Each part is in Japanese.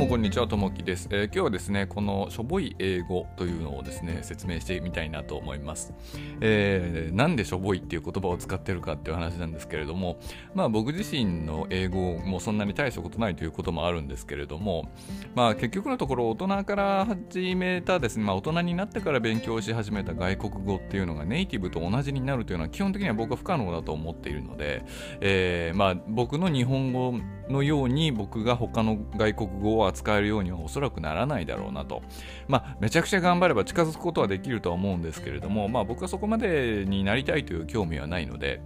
もこんにちは、ともきです、えー、今日はですね、このしょぼい英語というのをですね、説明してみたいなと思います。えー、なんでしょぼいっていう言葉を使ってるかっていう話なんですけれども、まあ僕自身の英語もそんなに大したことないということもあるんですけれども、まあ結局のところ大人から始めたですね、まあ大人になってから勉強し始めた外国語っていうのがネイティブと同じになるというのは基本的には僕は不可能だと思っているので、えー、まあ僕の日本語のように僕が他の外国語を扱えるようにはおそらくならないだろうなと。まあ、めちゃくちゃ頑張れば近づくことはできるとは思うんですけれども、まあ僕はそこまでになりたいという興味はないので、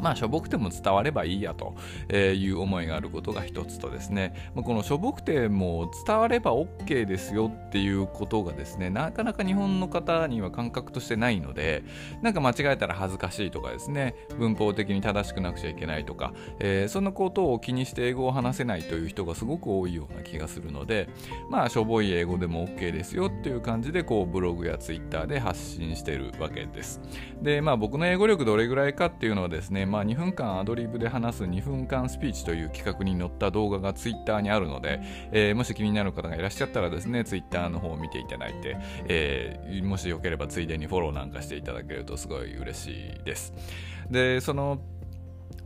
まあ、しょぼくても伝わればいいやという思いがあることが一つとですね、このしょぼくても伝われば OK ですよっていうことがですね、なかなか日本の方には感覚としてないので、なんか間違えたら恥ずかしいとかですね、文法的に正しくなくちゃいけないとか、えー、そんなことを気にして英語を話せないという人がすごく多いような気がするので、まあ、しょぼい英語でも OK ですよっていう感じで、こう、ブログやツイッターで発信してるわけです。で、まあ、僕の英語力どれぐらいかっていうのはですね、まあ、2分間アドリブで話す2分間スピーチという企画に載った動画がツイッターにあるので、えー、もし気になる方がいらっしゃったらですね、ツイッターの方を見ていただいて、えー、もしよければついでにフォローなんかしていただけるとすごい嬉しいです。で、その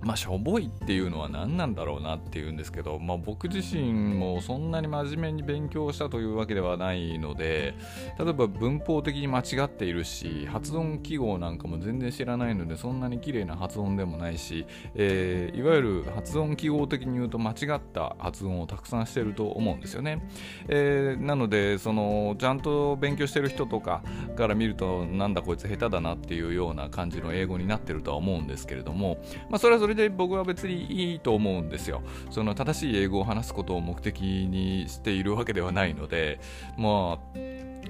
まあ、しょぼいっていうのは何なんだろうなっていうんですけど、まあ、僕自身もそんなに真面目に勉強したというわけではないので例えば文法的に間違っているし発音記号なんかも全然知らないのでそんなに綺麗な発音でもないし、えー、いわゆる発音記号的に言うと間違った発音をたくさんしてると思うんですよね、えー、なのでそのちゃんと勉強してる人とかから見るとなんだこいつ下手だなっていうような感じの英語になってるとは思うんですけれども、まあ、それはそれれで僕は別にいいと思うんですよ。その正しい英語を話すことを目的にしているわけではないので、まあ、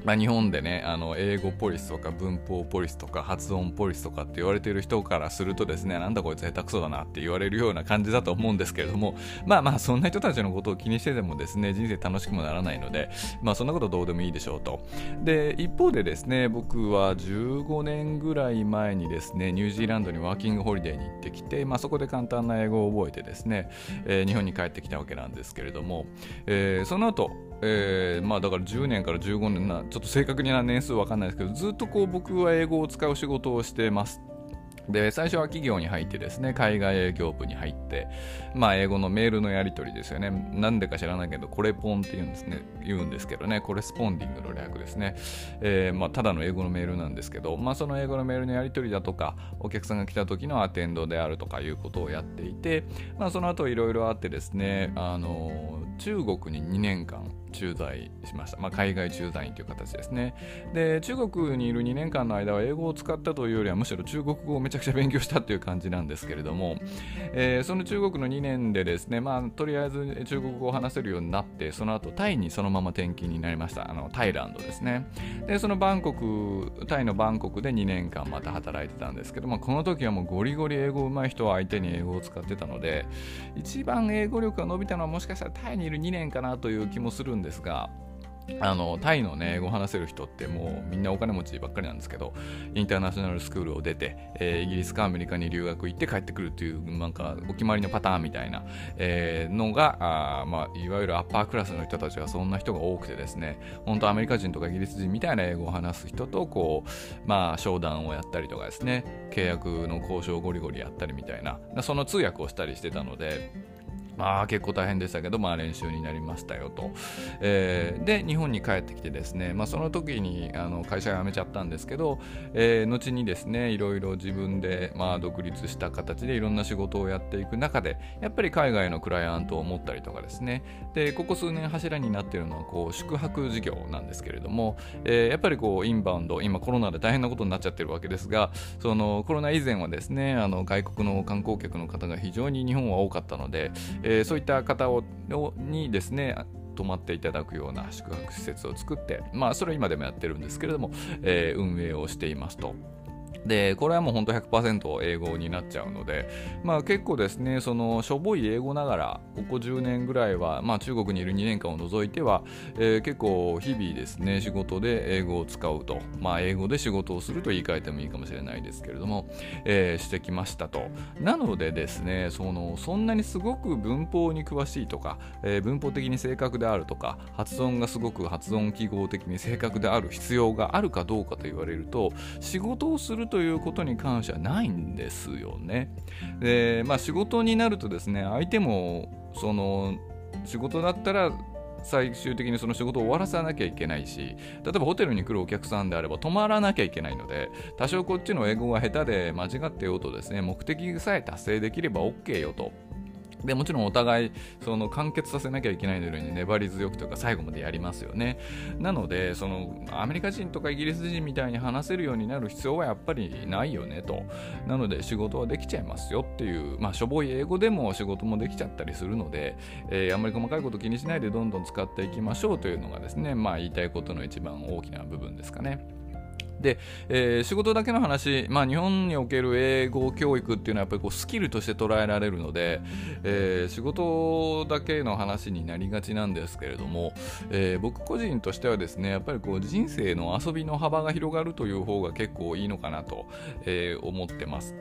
まあ、日本でねあの英語ポリスとか文法ポリスとか発音ポリスとかって言われている人からするとですねなんだこいつ下手くそだなって言われるような感じだと思うんですけれども まあまあそんな人たちのことを気にしててもですね人生楽しくもならないのでまあそんなことどうでもいいでしょうと。で一方でですね僕は15年ぐらい前にですねニュージーランドにワーキングホリデーに行ってきて、まあ、そこで簡単な英語を覚えてですね、えー、日本に帰ってきたわけなんですけれども、えー、その後えー、まあだから10年から15年なちょっと正確にな年数わかんないですけどずっとこう僕は英語を使う仕事をしてますで、最初は企業に入ってですね、海外営業部に入って、まあ、英語のメールのやり取りですよね。なんでか知らないけど、コレポンって言うんですね、言うんですけどね、コレスポンディングの略ですね。えー、まあ、ただの英語のメールなんですけど、まあ、その英語のメールのやり取りだとか、お客さんが来た時のアテンドであるとかいうことをやっていて、まあ、その後いろいろあってですね、あの、中国に2年間、駐在しました。まあ、海外駐在員という形ですね。で、中国にいる2年間の間は英語を使ったというよりは、むしろ中国語をめちゃくちゃ勉強したという感じなんですけれども、えー、その中国の2年でですね、まあ、とりあえず中国語を話せるようになって、その後タイにそのまま転勤になりました。あのタイランドですね。で、そのバンコク、タイのバンコクで2年間また働いてたんですけども、この時はもうゴリゴリ英語上手い人を相手に英語を使ってたので、一番英語力が伸びたのはもしかしたらタイにいる2年かなという気もするんですが、あのタイのね英語を話せる人ってもうみんなお金持ちばっかりなんですけどインターナショナルスクールを出て、えー、イギリスかアメリカに留学行って帰ってくるっていうなんかお決まりのパターンみたいな、えー、のがあ、まあ、いわゆるアッパークラスの人たちはそんな人が多くてですね本当アメリカ人とかイギリス人みたいな英語を話す人とこうまあ商談をやったりとかですね契約の交渉をゴリゴリやったりみたいなその通訳をしたりしてたのでまあ結構大変でしたけど、まあ練習になりましたよと。えー、で、日本に帰ってきてですね、まあその時にあの会社辞めちゃったんですけど、えー、後にですね、いろいろ自分でまあ独立した形でいろんな仕事をやっていく中で、やっぱり海外のクライアントを持ったりとかですね、で、ここ数年柱になっているのはこう宿泊事業なんですけれども、えー、やっぱりこうインバウンド、今コロナで大変なことになっちゃってるわけですが、そのコロナ以前はですね、あの外国の観光客の方が非常に日本は多かったので、えそういった方をにですね泊まっていただくような宿泊施設を作って、まあ、それは今でもやってるんですけれども、えー、運営をしていますと。で、これはもう本当100%英語になっちゃうので、まあ結構ですね、そのしょぼい英語ながら、ここ10年ぐらいは、まあ中国にいる2年間を除いては、えー、結構日々ですね、仕事で英語を使うと、まあ英語で仕事をすると言い換えてもいいかもしれないですけれども、えー、してきましたと。なのでですね、その、そんなにすごく文法に詳しいとか、えー、文法的に正確であるとか、発音がすごく発音記号的に正確である必要があるかどうかと言われると、仕事をするとということに関してはないんですよね。で、まあ仕事になるとですね、相手もその仕事だったら最終的にその仕事を終わらさなきゃいけないし例えばホテルに来るお客さんであれば泊まらなきゃいけないので多少こっちの英語が下手で間違ってようとですね目的さえ達成できれば OK よとでもちろんお互いその完結させなきゃいけないのに粘り強くというか最後までやりますよね。なのでそのアメリカ人とかイギリス人みたいに話せるようになる必要はやっぱりないよねと。なので仕事はできちゃいますよっていう、まあしょぼい英語でも仕事もできちゃったりするので、えー、あんまり細かいこと気にしないでどんどん使っていきましょうというのがですね、まあ言いたいことの一番大きな部分ですかね。で、えー、仕事だけの話、まあ、日本における英語教育っていうのはやっぱりこうスキルとして捉えられるので、えー、仕事だけの話になりがちなんですけれども、えー、僕個人としてはですねやっぱりこう人生の遊びの幅が広がるという方が結構いいのかなと、え思ってます。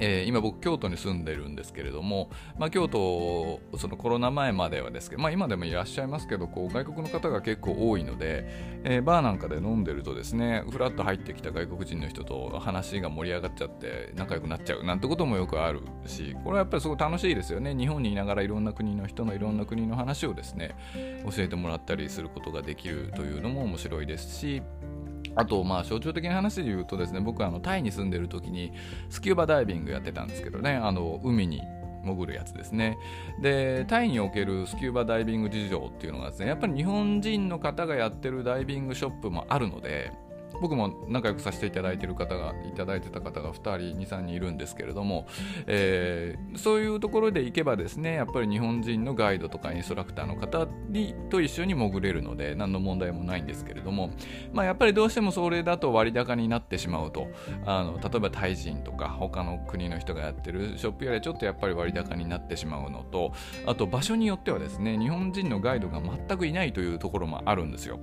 えー、今僕京都に住んでるんですけれども、まあ、京都そのコロナ前まではですけど、まあ、今でもいらっしゃいますけどこう外国の方が結構多いので、えー、バーなんかで飲んでるとですねふらっと入ってきた外国人の人と話が盛り上がっちゃって仲良くなっちゃうなんてこともよくあるしこれはやっぱりすごい楽しいですよね。日本にいながらいろんな国の人のいろんな国の話をですね教えてもらったりすることができるというのも面白いですしあと、まあ、象徴的な話で言うとですね、僕あのタイに住んでる時にスキューバダイビングやってたんですけどね、あの海に潜るやつですね。で、タイにおけるスキューバダイビング事情っていうのがですね、やっぱり日本人の方がやってるダイビングショップもあるので、僕も仲良くさせていただいてる方がいただいてた方が2人23人いるんですけれども、えー、そういうところで行けばですねやっぱり日本人のガイドとかインストラクターの方にと一緒に潜れるので何の問題もないんですけれども、まあ、やっぱりどうしてもそれだと割高になってしまうとあの例えばタイ人とか他の国の人がやってるショップよりちょっとやっぱり割高になってしまうのとあと場所によってはですね日本人のガイドが全くいないというところもあるんですよ。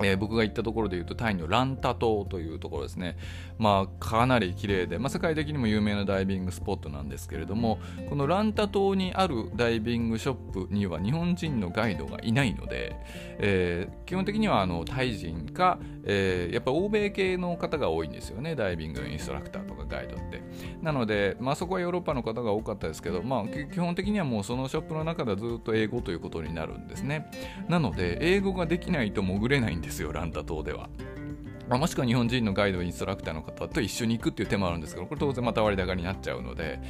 えー、僕が行ったところで言うとタイのランタ島というところですね、まあ、かなり綺麗で、まあ、世界的にも有名なダイビングスポットなんですけれどもこのランタ島にあるダイビングショップには日本人のガイドがいないので、えー、基本的にはあのタイ人か、えー、やっぱ欧米系の方が多いんですよねダイビングインストラクターとかガイドって。なので、まあ、そこはヨーロッパの方が多かったですけど、まあ、基本的にはもうそのショップの中ではずっと英語ということになるんですね。なので英語ができないと潜れないんですよランタ島では。まあ、もしくは日本人のガイドインストラクターの方と一緒に行くっていう手もあるんですけどこれ当然また割高になっちゃうので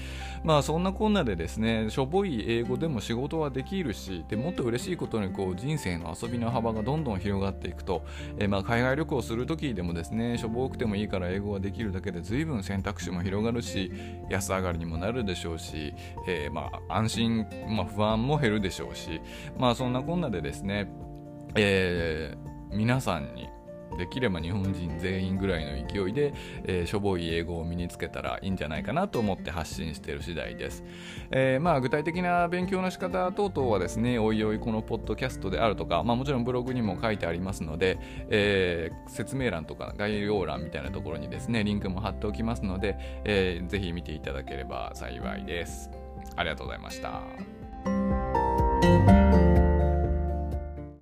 まあそんなこんなでですねしょぼい英語でも仕事はできるしでもっと嬉しいことにこう人生の遊びの幅がどんどん広がっていくと、え、まあ海外旅行する時でもですねしょぼくてもいいから英語ができるだけで随分選択肢も広がるし安上がりにもなるでしょうし、えー、まあ安心、まあ、不安も減るでしょうしまあそんなこんなでですね、えー、皆さんにできれば日本人全員ぐらいの勢いで、えー、しょぼい英語を身につけたらいいんじゃないかなと思って発信している次第です。えー、まあ具体的な勉強の仕方等々はですね、おいおいこのポッドキャストであるとか、まあもちろんブログにも書いてありますので、えー、説明欄とか概要欄みたいなところにですね、リンクも貼っておきますので、えー、ぜひ見ていただければ幸いです。ありがとうございました。